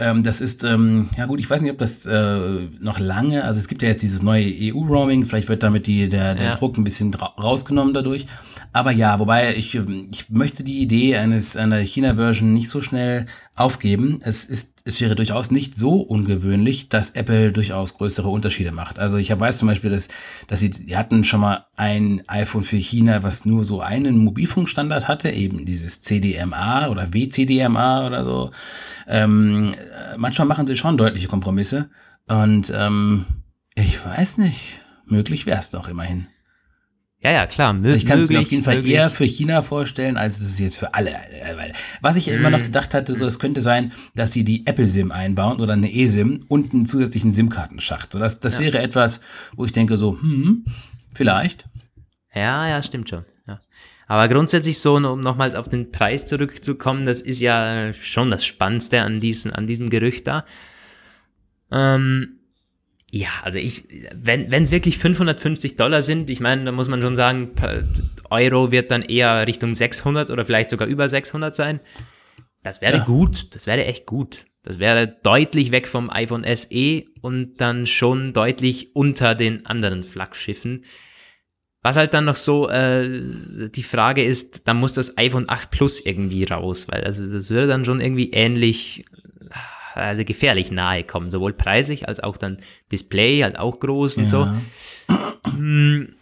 Ähm, das ist, ähm, ja gut, ich weiß nicht, ob das äh, noch lange, also es gibt ja jetzt dieses neue EU-Roaming, vielleicht wird damit die, der, der ja. Druck ein bisschen rausgenommen dadurch. Aber ja, wobei ich, ich möchte die Idee eines einer China-Version nicht so schnell aufgeben. Es ist, es wäre durchaus nicht so ungewöhnlich, dass Apple durchaus größere Unterschiede macht. Also ich weiß zum Beispiel, dass, dass sie, die hatten schon mal ein iPhone für China, was nur so einen Mobilfunkstandard hatte, eben dieses CDMA oder WCDMA oder so. Ähm, manchmal machen sie schon deutliche Kompromisse. Und ähm, ich weiß nicht, möglich wäre es doch immerhin. Ja, ja, klar. Mö ich kann es mir auf jeden Fall möglich. eher für China vorstellen, als es jetzt für alle. Weil, was ich mm. immer noch mhm. gedacht hatte, so es könnte sein, dass sie die Apple SIM einbauen oder eine eSIM und einen zusätzlichen SIM-Kartenschacht. So, das, das ja. wäre etwas, wo ich denke so, hm, vielleicht. Ja, ja, stimmt schon. Ja. Aber grundsätzlich so, um nochmals auf den Preis zurückzukommen, das ist ja schon das Spannendste an diesem, an diesem Gerücht da. Ähm, ja, also ich, wenn es wirklich 550 Dollar sind, ich meine, da muss man schon sagen, Euro wird dann eher Richtung 600 oder vielleicht sogar über 600 sein. Das wäre ja. gut, das wäre echt gut. Das wäre deutlich weg vom iPhone SE und dann schon deutlich unter den anderen Flaggschiffen. Was halt dann noch so äh, die Frage ist, dann muss das iPhone 8 Plus irgendwie raus, weil also das würde dann schon irgendwie ähnlich also gefährlich nahe kommen, sowohl preislich als auch dann Display, halt auch groß und ja. so. Hm.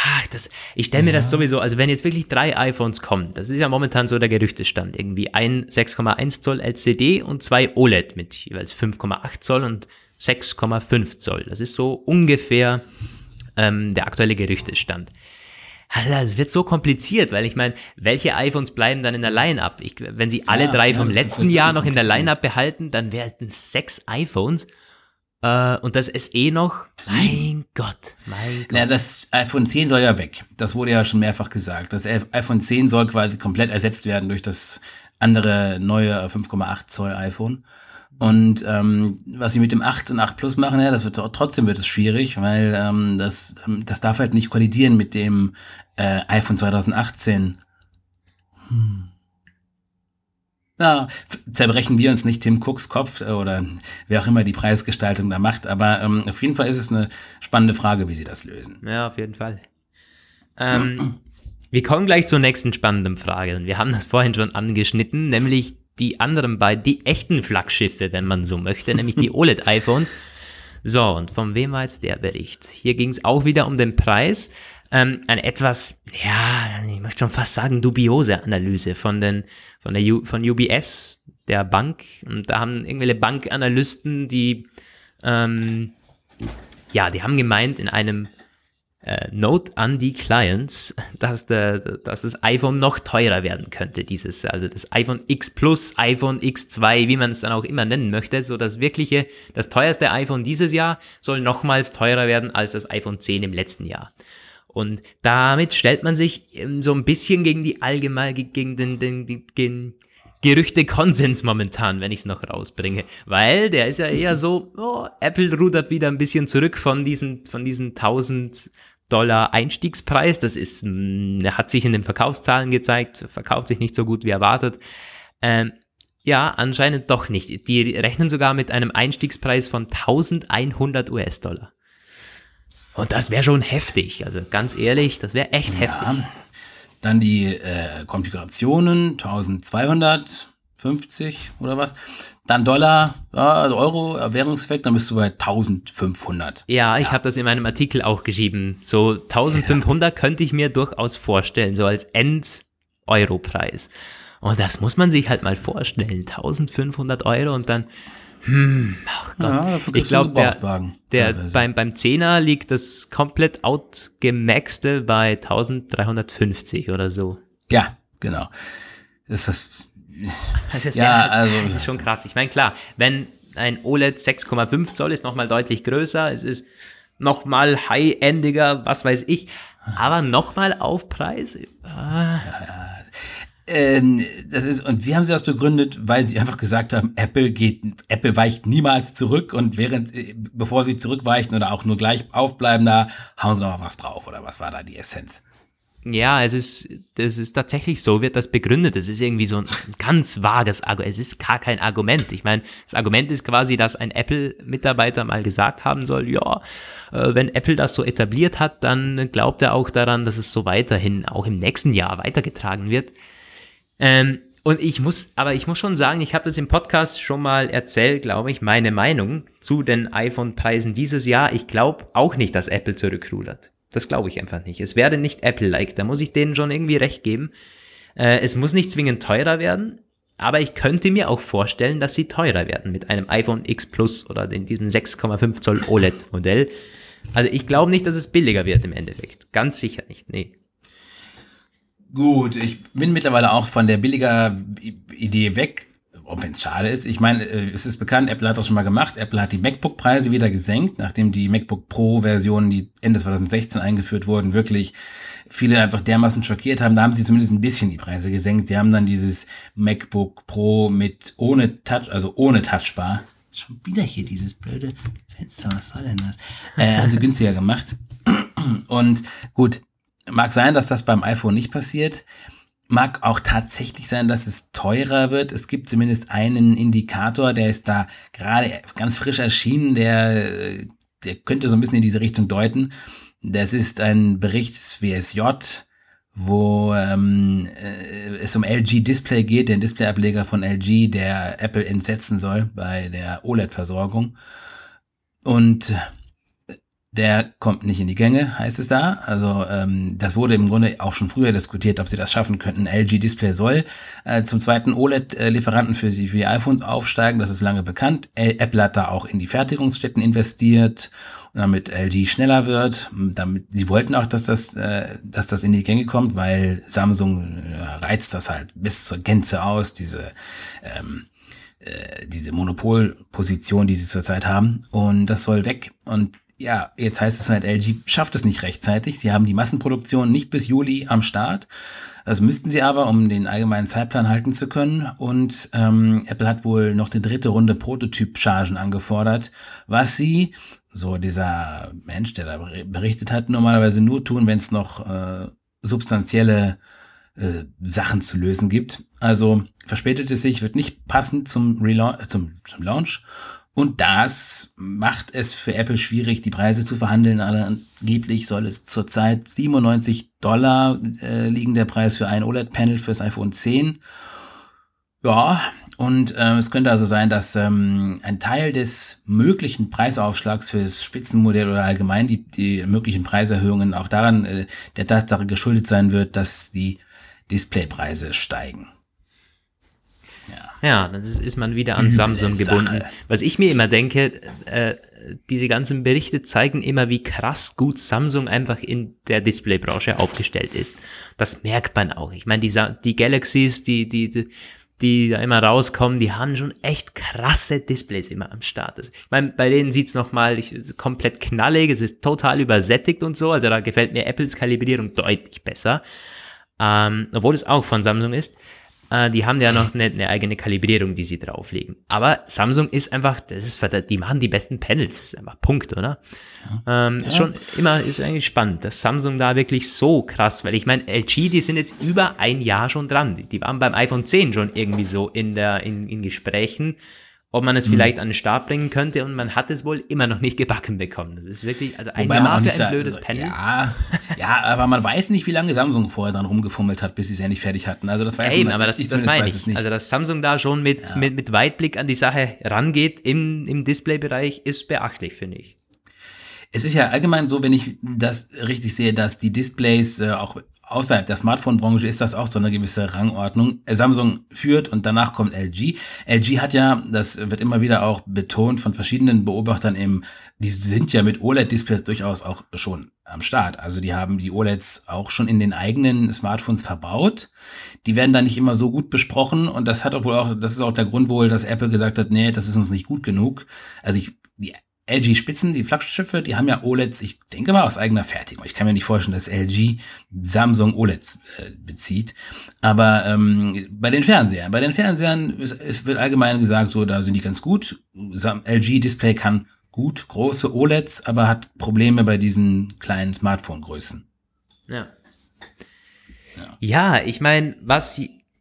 Ach, das, ich stelle mir ja. das sowieso, also wenn jetzt wirklich drei iPhones kommen, das ist ja momentan so der Gerüchtestand, irgendwie ein 6,1 Zoll LCD und zwei OLED mit jeweils 5,8 Zoll und 6,5 Zoll. Das ist so ungefähr ähm, der aktuelle Gerüchtestand. Es wird so kompliziert, weil ich meine, welche iPhones bleiben dann in der Line-Up? Wenn sie alle ja, drei vom letzten Jahr noch in der Line-Up behalten, dann wären es sechs iPhones. Äh, und das SE noch, mein Gott, mein Gott. Ja, das iPhone 10 soll ja weg. Das wurde ja schon mehrfach gesagt. Das iPhone 10 soll quasi komplett ersetzt werden durch das andere neue 5,8 Zoll iPhone. Und ähm, was sie mit dem 8 und 8 Plus machen, ja, das wird trotzdem wird es schwierig, weil ähm, das, ähm, das darf halt nicht kollidieren mit dem äh, iPhone 2018. Hm. Ja, zerbrechen wir uns nicht Tim Cooks Kopf äh, oder wer auch immer die Preisgestaltung da macht, aber ähm, auf jeden Fall ist es eine spannende Frage, wie sie das lösen. Ja, auf jeden Fall. Ähm, wir kommen gleich zur nächsten spannenden Frage. Wir haben das vorhin schon angeschnitten, nämlich die anderen beiden, die echten Flaggschiffe, wenn man so möchte, nämlich die OLED-iPhones. So, und von wem war jetzt der Bericht? Hier ging es auch wieder um den Preis. Ähm, eine etwas, ja, ich möchte schon fast sagen, dubiose Analyse von, den, von, der U, von UBS, der Bank. Und da haben irgendwelche Bankanalysten, die, ähm, ja, die haben gemeint, in einem äh, Note an die Clients, dass, der, dass das iPhone noch teurer werden könnte, dieses, also das iPhone X Plus, iPhone X2, wie man es dann auch immer nennen möchte, so das wirkliche, das teuerste iPhone dieses Jahr soll nochmals teurer werden als das iPhone 10 im letzten Jahr. Und damit stellt man sich so ein bisschen gegen die allgemein, gegen den, den, den, den Gerüchte Konsens momentan, wenn ich es noch rausbringe. Weil der ist ja eher so, oh, Apple rudert wieder ein bisschen zurück von diesen, von diesen 1000 Dollar Einstiegspreis. Das ist, mm, hat sich in den Verkaufszahlen gezeigt, verkauft sich nicht so gut wie erwartet. Ähm, ja, anscheinend doch nicht. Die rechnen sogar mit einem Einstiegspreis von 1100 US-Dollar. Und das wäre schon heftig. Also ganz ehrlich, das wäre echt ja. heftig. Dann die äh, Konfigurationen, 1250 oder was. Dann Dollar, ja, Euro, Währungseffekt, dann bist du bei 1500. Ja, ich ja. habe das in meinem Artikel auch geschrieben. So 1500 ja. könnte ich mir durchaus vorstellen, so als End-Euro-Preis. Und das muss man sich halt mal vorstellen. 1500 Euro und dann, hm, oh Gott. Ja, ich glaube, der, der beim, beim 10er liegt das komplett outgemaxte bei 1350 oder so. Ja, genau. Das ist das ist, ja, halt, also, das ist schon krass. Ich meine, klar, wenn ein OLED 6,5 Zoll ist nochmal deutlich größer, es ist nochmal high-endiger, was weiß ich, aber nochmal Aufpreis. Ah. Ja, ähm, das ist, und wie haben sie das begründet? Weil sie einfach gesagt haben, Apple geht, Apple weicht niemals zurück und während, äh, bevor sie zurückweichen oder auch nur gleich aufbleiben, da hauen sie noch was drauf, oder was war da die Essenz? Ja, es ist, das ist tatsächlich so, wird das begründet. Es ist irgendwie so ein ganz vages Argument. Es ist gar kein Argument. Ich meine, das Argument ist quasi, dass ein Apple-Mitarbeiter mal gesagt haben soll, ja, äh, wenn Apple das so etabliert hat, dann glaubt er auch daran, dass es so weiterhin auch im nächsten Jahr weitergetragen wird. Ähm, und ich muss, aber ich muss schon sagen, ich habe das im Podcast schon mal erzählt, glaube ich, meine Meinung zu den iPhone-Preisen dieses Jahr. Ich glaube auch nicht, dass Apple zurückrudert. Das glaube ich einfach nicht. Es werde nicht Apple-like. Da muss ich denen schon irgendwie recht geben. Äh, es muss nicht zwingend teurer werden, aber ich könnte mir auch vorstellen, dass sie teurer werden mit einem iPhone X Plus oder in diesem 6,5 Zoll OLED-Modell. Also ich glaube nicht, dass es billiger wird im Endeffekt. Ganz sicher nicht. Nee. Gut, ich bin mittlerweile auch von der billiger Idee weg, auch wenn es schade ist. Ich meine, äh, es ist bekannt, Apple hat das schon mal gemacht. Apple hat die MacBook-Preise wieder gesenkt, nachdem die MacBook Pro-Versionen, die Ende 2016 eingeführt wurden, wirklich viele einfach dermaßen schockiert haben. Da haben sie zumindest ein bisschen die Preise gesenkt. Sie haben dann dieses MacBook Pro mit ohne Touch, also ohne Touchbar. Schon wieder hier dieses blöde Fenster, was soll denn das? Äh, haben sie günstiger gemacht. Und gut, Mag sein, dass das beim iPhone nicht passiert. Mag auch tatsächlich sein, dass es teurer wird. Es gibt zumindest einen Indikator, der ist da gerade ganz frisch erschienen, der, der könnte so ein bisschen in diese Richtung deuten. Das ist ein Bericht des WSJ, wo ähm, äh, es um LG Display geht, den Displayableger von LG, der Apple entsetzen soll bei der OLED-Versorgung. Und der kommt nicht in die Gänge, heißt es da. Also ähm, das wurde im Grunde auch schon früher diskutiert, ob sie das schaffen könnten. LG Display soll äh, zum zweiten OLED-Lieferanten für, sie, für die iPhones aufsteigen, das ist lange bekannt. Apple hat da auch in die Fertigungsstätten investiert, damit LG schneller wird. Damit sie wollten auch, dass das, äh, dass das in die Gänge kommt, weil Samsung äh, reizt das halt bis zur Gänze aus, diese ähm, äh, diese Monopolposition, die sie zurzeit haben. Und das soll weg. Und ja, jetzt heißt es halt, LG schafft es nicht rechtzeitig. Sie haben die Massenproduktion nicht bis Juli am Start. Das müssten sie aber, um den allgemeinen Zeitplan halten zu können. Und ähm, Apple hat wohl noch die dritte Runde Prototyp-Chargen angefordert, was sie, so dieser Mensch, der da berichtet hat, normalerweise nur tun, wenn es noch äh, substanzielle äh, Sachen zu lösen gibt. Also verspätet es sich, wird nicht passend zum, Relaunch, zum, zum Launch und das macht es für Apple schwierig, die Preise zu verhandeln. Angeblich soll es zurzeit 97 Dollar äh, liegen, der Preis für ein OLED-Panel fürs iPhone 10. Ja, und äh, es könnte also sein, dass ähm, ein Teil des möglichen Preisaufschlags fürs Spitzenmodell oder allgemein die, die möglichen Preiserhöhungen auch daran äh, der Tatsache geschuldet sein wird, dass die Displaypreise steigen. Ja, dann ist man wieder an Üble Samsung gebunden. Was ich mir immer denke, äh, diese ganzen Berichte zeigen immer, wie krass gut Samsung einfach in der Displaybranche aufgestellt ist. Das merkt man auch. Ich meine, die, die Galaxies, die, die, die, die da immer rauskommen, die haben schon echt krasse Displays immer am Start. Ich meine, bei denen sieht's noch mal komplett knallig, es ist total übersättigt und so. Also da gefällt mir Apples Kalibrierung deutlich besser. Ähm, obwohl es auch von Samsung ist. Äh, die haben ja noch eine, eine, eigene Kalibrierung, die sie drauflegen. Aber Samsung ist einfach, das ist, die machen die besten Panels, das ist einfach Punkt, oder? Ja. Ähm, ja. Ist schon immer, ist eigentlich spannend, dass Samsung da wirklich so krass, weil ich meine, LG, die sind jetzt über ein Jahr schon dran. Die, die waren beim iPhone 10 schon irgendwie so in der, in, in Gesprächen ob man es mhm. vielleicht an den Start bringen könnte und man hat es wohl immer noch nicht gebacken bekommen. Das ist wirklich, also ein Wobei Jahr für ein blödes also, Panel. Ja, ja, aber man weiß nicht, wie lange Samsung vorher dann rumgefummelt hat, bis sie es endlich fertig hatten. Also das weiß eben, man, aber das, ich das meine ich. Also dass Samsung da schon mit, ja. mit, mit Weitblick an die Sache rangeht im, im Displaybereich, ist beachtlich, finde ich. Es ist ja allgemein so, wenn ich das richtig sehe, dass die Displays äh, auch außerhalb der Smartphone-Branche ist das auch so eine gewisse Rangordnung. Samsung führt und danach kommt LG. LG hat ja, das wird immer wieder auch betont von verschiedenen Beobachtern im, die sind ja mit OLED-Displays durchaus auch schon am Start. Also die haben die OLEDs auch schon in den eigenen Smartphones verbaut. Die werden da nicht immer so gut besprochen und das hat auch wohl auch, das ist auch der Grund wohl, dass Apple gesagt hat, nee, das ist uns nicht gut genug. Also ich, die LG Spitzen, die Flaggschiffe, die haben ja OLEDs, ich denke mal aus eigener Fertigung. Ich kann mir nicht vorstellen, dass LG Samsung OLEDs äh, bezieht. Aber ähm, bei den Fernsehern, bei den Fernsehern es wird allgemein gesagt, so da sind die ganz gut. LG Display kann gut große OLEDs, aber hat Probleme bei diesen kleinen Smartphone-Größen. Ja. Ja, ja ich meine, was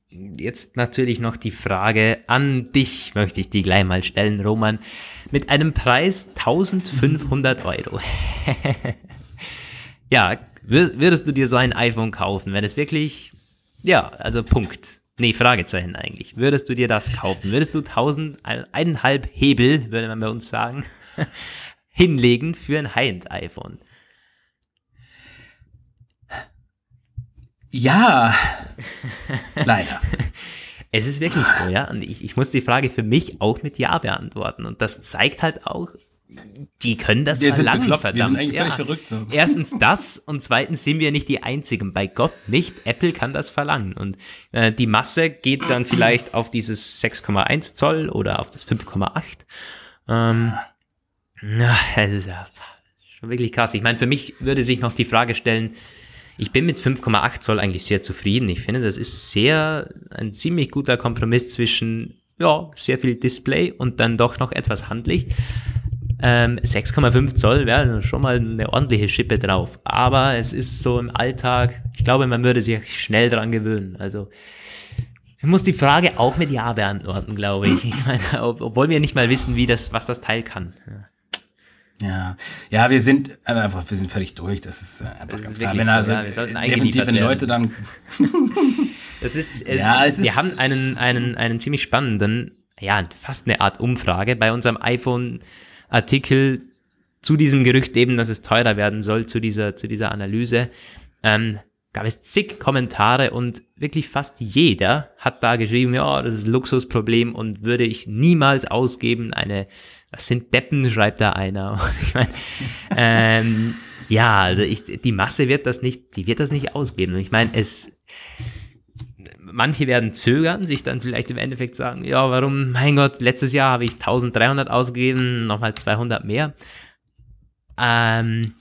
jetzt natürlich noch die Frage an dich, möchte ich die gleich mal stellen, Roman. Mit einem Preis 1500 Euro. ja, würdest du dir so ein iPhone kaufen, wenn es wirklich, ja, also Punkt. Nee, Fragezeichen eigentlich. Würdest du dir das kaufen? Würdest du 1000, eineinhalb Hebel, würde man bei uns sagen, hinlegen für ein High-End-iPhone? Ja, leider. Es ist wirklich so, ja. Und ich, ich muss die Frage für mich auch mit Ja beantworten. Und das zeigt halt auch, die können das wir verlangen, sind verdammt. Wir sind eigentlich ja. völlig verrückt. So. Erstens das und zweitens sind wir nicht die Einzigen. Bei Gott nicht. Apple kann das verlangen. Und äh, die Masse geht dann vielleicht auf dieses 6,1 Zoll oder auf das 5,8. Ähm, ja, das ist ja schon wirklich krass. Ich meine, für mich würde sich noch die Frage stellen, ich bin mit 5,8 Zoll eigentlich sehr zufrieden. Ich finde, das ist sehr ein ziemlich guter Kompromiss zwischen ja, sehr viel Display und dann doch noch etwas handlich. Ähm, 6,5 Zoll wäre schon mal eine ordentliche Schippe drauf. Aber es ist so im Alltag, ich glaube, man würde sich schnell dran gewöhnen. Also ich muss die Frage auch mit Ja beantworten, glaube ich. ich meine, obwohl wir nicht mal wissen, wie das, was das Teil kann. Ja. Ja, ja, wir sind äh, einfach, wir sind völlig durch. Das ist äh, einfach das ganz ist klar. Wenn, also, ja, definitiv, wenn Leute dann. das ist, es, ja, es wir ist haben einen, einen, einen ziemlich spannenden, ja, fast eine Art Umfrage bei unserem iPhone-Artikel zu diesem Gerücht eben, dass es teurer werden soll, zu dieser, zu dieser Analyse. Ähm, gab es zig Kommentare und wirklich fast jeder hat da geschrieben, ja, das ist ein Luxusproblem und würde ich niemals ausgeben, eine das sind Deppen, schreibt da einer. Und ich meine, ähm, ja, also ich, die Masse wird das nicht, die wird das nicht ausgeben. Und ich meine, es, manche werden zögern, sich dann vielleicht im Endeffekt sagen, ja, warum, mein Gott, letztes Jahr habe ich 1300 ausgegeben, nochmal 200 mehr. Ähm,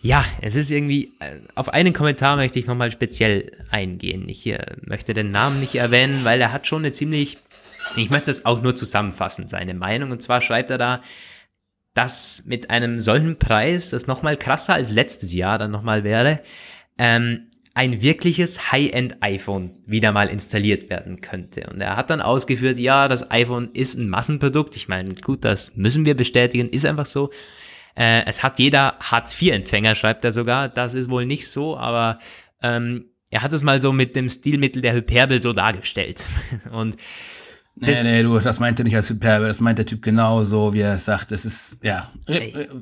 ja, es ist irgendwie, äh, auf einen Kommentar möchte ich nochmal speziell eingehen. Ich äh, möchte den Namen nicht erwähnen, weil er hat schon eine ziemlich ich möchte es auch nur zusammenfassen, seine Meinung. Und zwar schreibt er da, dass mit einem solchen Preis, das nochmal krasser als letztes Jahr dann nochmal wäre, ähm, ein wirkliches High-End-iPhone wieder mal installiert werden könnte. Und er hat dann ausgeführt, ja, das iPhone ist ein Massenprodukt. Ich meine, gut, das müssen wir bestätigen, ist einfach so. Äh, es hat jeder Hartz-IV-Empfänger, schreibt er sogar. Das ist wohl nicht so, aber ähm, er hat es mal so mit dem Stilmittel der Hyperbel so dargestellt. Und Nee, nee, du, das meint er nicht als Hyperbel, das meint der Typ genauso, wie er es sagt. Es ist, ja,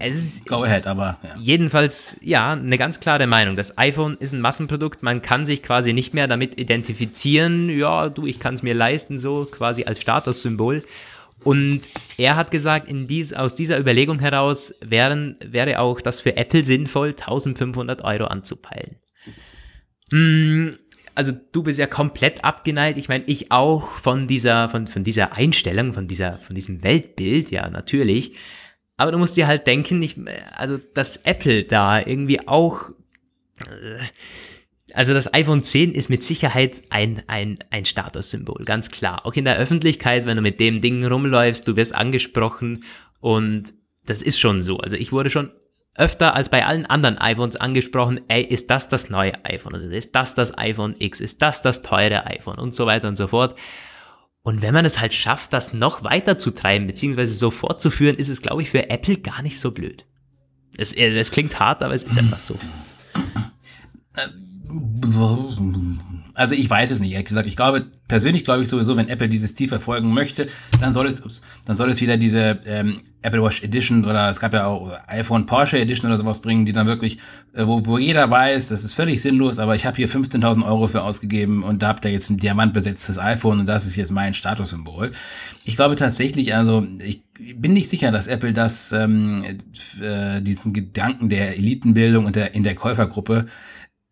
es ist, go ahead, aber, ja. Jedenfalls, ja, eine ganz klare Meinung. Das iPhone ist ein Massenprodukt, man kann sich quasi nicht mehr damit identifizieren, ja, du, ich kann es mir leisten, so quasi als Statussymbol. Und er hat gesagt, in dies, aus dieser Überlegung heraus wären, wäre auch das für Apple sinnvoll, 1500 Euro anzupeilen. Hm, also du bist ja komplett abgeneigt. Ich meine, ich auch von dieser, von, von dieser Einstellung, von dieser, von diesem Weltbild, ja, natürlich. Aber du musst dir halt denken, ich, also, dass Apple da irgendwie auch, äh, also das iPhone 10 ist mit Sicherheit ein, ein, ein Statussymbol, ganz klar. Auch in der Öffentlichkeit, wenn du mit dem Ding rumläufst, du wirst angesprochen und das ist schon so. Also ich wurde schon öfter als bei allen anderen iPhones angesprochen, ey, ist das das neue iPhone oder ist das das iPhone X, ist das das teure iPhone und so weiter und so fort. Und wenn man es halt schafft, das noch weiter zu treiben, beziehungsweise so fortzuführen, ist es, glaube ich, für Apple gar nicht so blöd. Es, äh, es klingt hart, aber es ist einfach so. Also ich weiß es nicht, ehrlich gesagt. Ich glaube, persönlich glaube ich sowieso, wenn Apple dieses Ziel verfolgen möchte, dann soll es, dann soll es wieder diese ähm, Apple Watch Edition oder es gab ja auch iPhone Porsche Edition oder sowas bringen, die dann wirklich, äh, wo, wo jeder weiß, das ist völlig sinnlos, aber ich habe hier 15.000 Euro für ausgegeben und da habt ihr jetzt ein diamantbesetztes iPhone und das ist jetzt mein Statussymbol. Ich glaube tatsächlich, also ich bin nicht sicher, dass Apple das, ähm, äh, diesen Gedanken der Elitenbildung und der in der Käufergruppe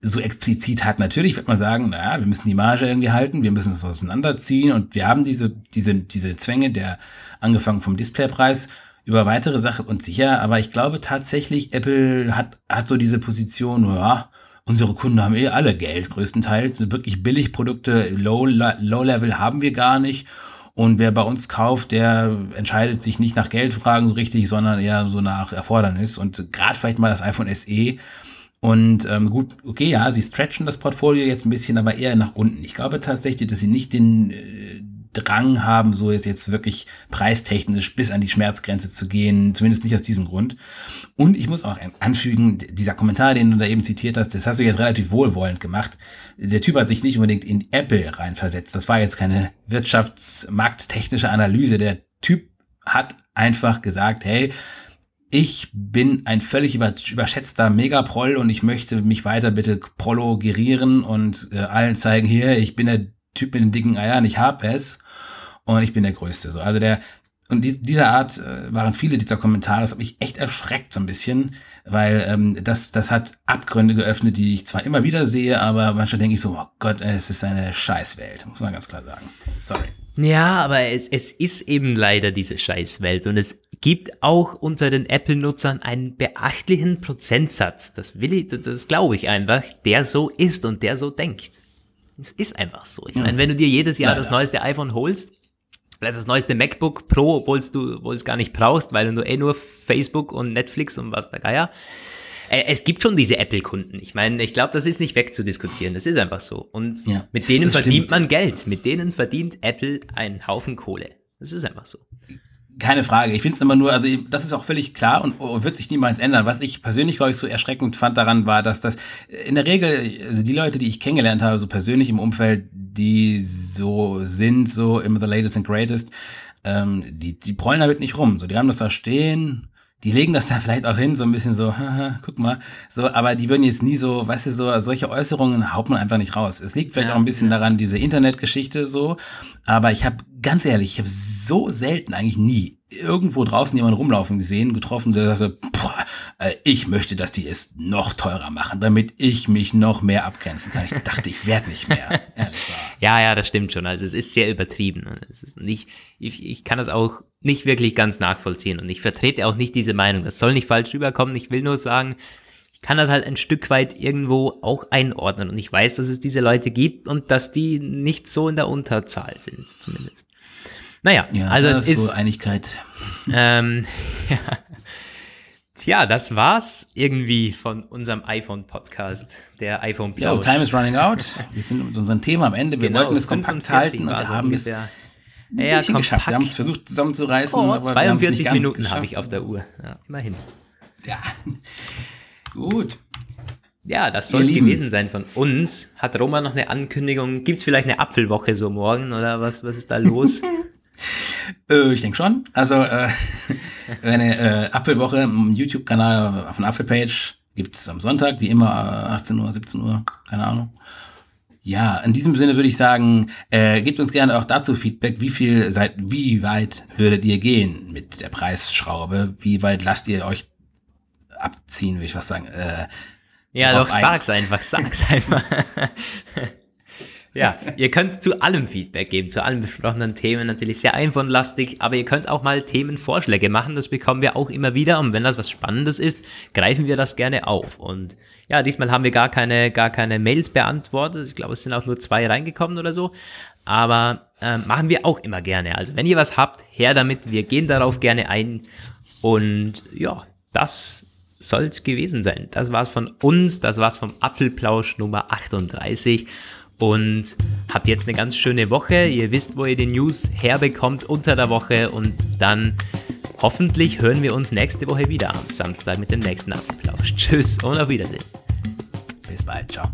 so explizit hat. Natürlich wird man sagen, naja, wir müssen die Marge irgendwie halten, wir müssen es auseinanderziehen und wir haben diese, diese, diese Zwänge, der angefangen vom Displaypreis über weitere Sachen und sicher, aber ich glaube tatsächlich, Apple hat, hat so diese Position, ja, unsere Kunden haben eh alle Geld, größtenteils. Wirklich billig Produkte, Low, Low Level haben wir gar nicht. Und wer bei uns kauft, der entscheidet sich nicht nach Geldfragen so richtig, sondern eher so nach Erfordernis. Und gerade vielleicht mal das iPhone SE Und ähm, gut, okay, ja, sie stretchen das Portfolio jetzt ein bisschen, aber eher nach unten. Ich glaube tatsächlich, dass sie nicht den äh, Drang haben, so ist jetzt wirklich preistechnisch bis an die Schmerzgrenze zu gehen, zumindest nicht aus diesem Grund. Und ich muss auch anfügen, dieser Kommentar, den du da eben zitiert hast, das hast du jetzt relativ wohlwollend gemacht. Der Typ hat sich nicht unbedingt in Apple reinversetzt. Das war jetzt keine wirtschaftsmarkttechnische Analyse. Der Typ hat einfach gesagt, hey, ich bin ein völlig überschätzter Megaproll und ich möchte mich weiter bitte prologerieren und äh, allen zeigen, hier, ich bin der Typ mit den dicken Eiern, ich hab es und ich bin der Größte. So, also der und dies, dieser Art äh, waren viele dieser Kommentare, das hat mich echt erschreckt so ein bisschen, weil ähm, das, das hat Abgründe geöffnet, die ich zwar immer wieder sehe, aber manchmal denke ich so, oh Gott, es ist eine Scheißwelt, muss man ganz klar sagen. Sorry. Ja, aber es, es ist eben leider diese Scheißwelt und es gibt auch unter den Apple-Nutzern einen beachtlichen Prozentsatz, das will ich, das glaube ich einfach, der so ist und der so denkt. Es ist einfach so. Ich meine, wenn du dir jedes Jahr ja, das neueste iPhone holst, vielleicht das neueste MacBook Pro, obwohl du es gar nicht brauchst, weil du eh nur Facebook und Netflix und was der Geier. Äh, es gibt schon diese Apple-Kunden. Ich meine, ich glaube, das ist nicht wegzudiskutieren. Das ist einfach so. Und ja, mit denen verdient stimmt. man Geld. Mit denen verdient Apple einen Haufen Kohle. Das ist einfach so. Keine Frage. Ich finde es immer nur, also das ist auch völlig klar und wird sich niemals ändern. Was ich persönlich, glaube ich, so erschreckend fand daran war, dass das in der Regel, also die Leute, die ich kennengelernt habe, so persönlich im Umfeld, die so sind, so immer the latest and greatest, ähm, die, die prollen damit nicht rum. So, die haben das da stehen, die legen das da vielleicht auch hin, so ein bisschen so, haha, guck mal, so, aber die würden jetzt nie so, weißt du, so, solche Äußerungen haut man einfach nicht raus. Es liegt vielleicht ja, auch ein bisschen ja. daran, diese Internetgeschichte so, aber ich habe, ganz ehrlich, ich habe so selten, eigentlich nie, irgendwo draußen jemanden rumlaufen gesehen, getroffen, der sagte, boah, äh, ich möchte, dass die es noch teurer machen, damit ich mich noch mehr abgrenzen kann. Ich dachte, ich werde nicht mehr. ja, ja, das stimmt schon. Also es ist sehr übertrieben. Es ist nicht, ich, ich kann das auch nicht wirklich ganz nachvollziehen und ich vertrete auch nicht diese Meinung. Das soll nicht falsch rüberkommen. Ich will nur sagen, ich kann das halt ein Stück weit irgendwo auch einordnen und ich weiß, dass es diese Leute gibt und dass die nicht so in der Unterzahl sind, zumindest. Naja, ja, also es ist. Einigkeit. Ähm, ja. Tja, das war's irgendwie von unserem iPhone-Podcast, der iPhone Plausch. Ja, time is running out. Wir sind mit unserem Thema am Ende. Wir genau, wollten es kompakt halten und wir haben es ein ja, bisschen geschafft. Wir haben es versucht zusammenzureißen. Oh, aber 42 Minuten habe ich auf der Uhr. Ja, immerhin. Ja, gut. Ja, das soll es gewesen sein von uns. Hat Roman noch eine Ankündigung? Gibt es vielleicht eine Apfelwoche so morgen oder was, was ist da los? äh, ich denke schon. Also äh, eine äh, Apfelwoche im YouTube-Kanal auf der Apfelpage gibt es am Sonntag, wie immer 18 Uhr, 17 Uhr, keine Ahnung. Ja, in diesem Sinne würde ich sagen, äh, gebt uns gerne auch dazu Feedback, wie viel seid, wie weit würdet ihr gehen mit der Preisschraube? Wie weit lasst ihr euch abziehen, würde ich was sagen? Äh, ja, doch, sag's einfach, sag's einfach. Ja, ihr könnt zu allem Feedback geben, zu allen besprochenen Themen, natürlich sehr iPhone-lastig, aber ihr könnt auch mal Themenvorschläge machen, das bekommen wir auch immer wieder und wenn das was Spannendes ist, greifen wir das gerne auf. Und ja, diesmal haben wir gar keine, gar keine Mails beantwortet, ich glaube, es sind auch nur zwei reingekommen oder so, aber äh, machen wir auch immer gerne. Also wenn ihr was habt, her damit, wir gehen darauf gerne ein und ja, das soll es gewesen sein. Das war's von uns, das war's vom Apfelplausch Nummer 38 und habt jetzt eine ganz schöne Woche. Ihr wisst, wo ihr die News herbekommt unter der Woche und dann hoffentlich hören wir uns nächste Woche wieder am Samstag mit dem nächsten Apfelplausch. Tschüss und auf Wiedersehen. Bis bald, ciao.